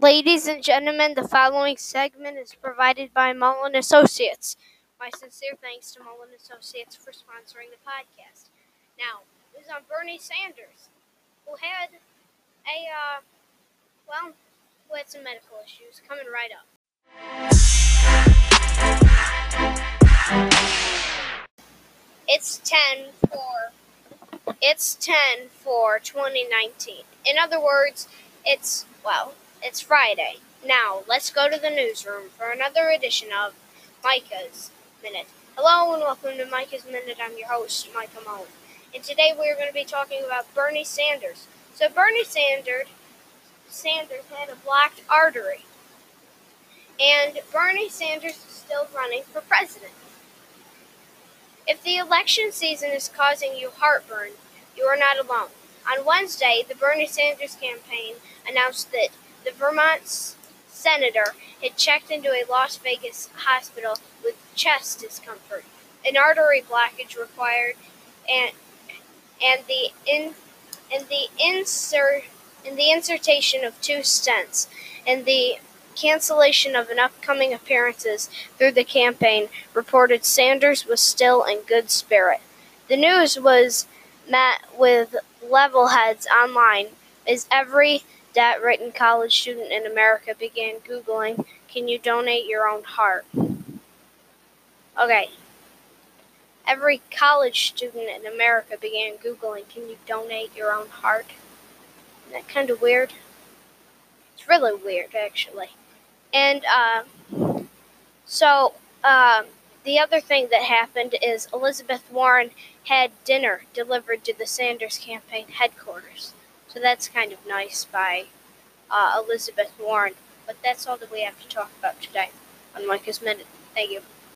Ladies and gentlemen, the following segment is provided by Mullen Associates. My sincere thanks to Mullen Associates for sponsoring the podcast. Now, it was on Bernie Sanders, who had a, uh, well, who had some medical issues coming right up. It's 10 for, it's 10 for 2019. In other words, it's, well, it's Friday. Now, let's go to the newsroom for another edition of Micah's Minute. Hello and welcome to Micah's Minute. I'm your host, Micah Mullen. And today we're going to be talking about Bernie Sanders. So Bernie Sanders Sanders had a blocked artery. And Bernie Sanders is still running for president. If the election season is causing you heartburn, you are not alone. On Wednesday, the Bernie Sanders campaign announced that the Vermont senator had checked into a Las Vegas hospital with chest discomfort, an artery blockage required, and and the in and the insert and the insertion of two stents, and the cancellation of an upcoming appearances through the campaign reported Sanders was still in good spirit. The news was met with level heads online as every debt written college student in America began Googling, Can you donate your own heart? Okay. Every college student in America began Googling, Can you donate your own heart? Isn't that kind of weird? It's really weird, actually. And, uh, so, uh, the other thing that happened is Elizabeth Warren had dinner delivered to the Sanders campaign headquarters. So that's kind of nice by uh, Elizabeth Warren. But that's all that we have to talk about today on Micah's Minute. Thank you.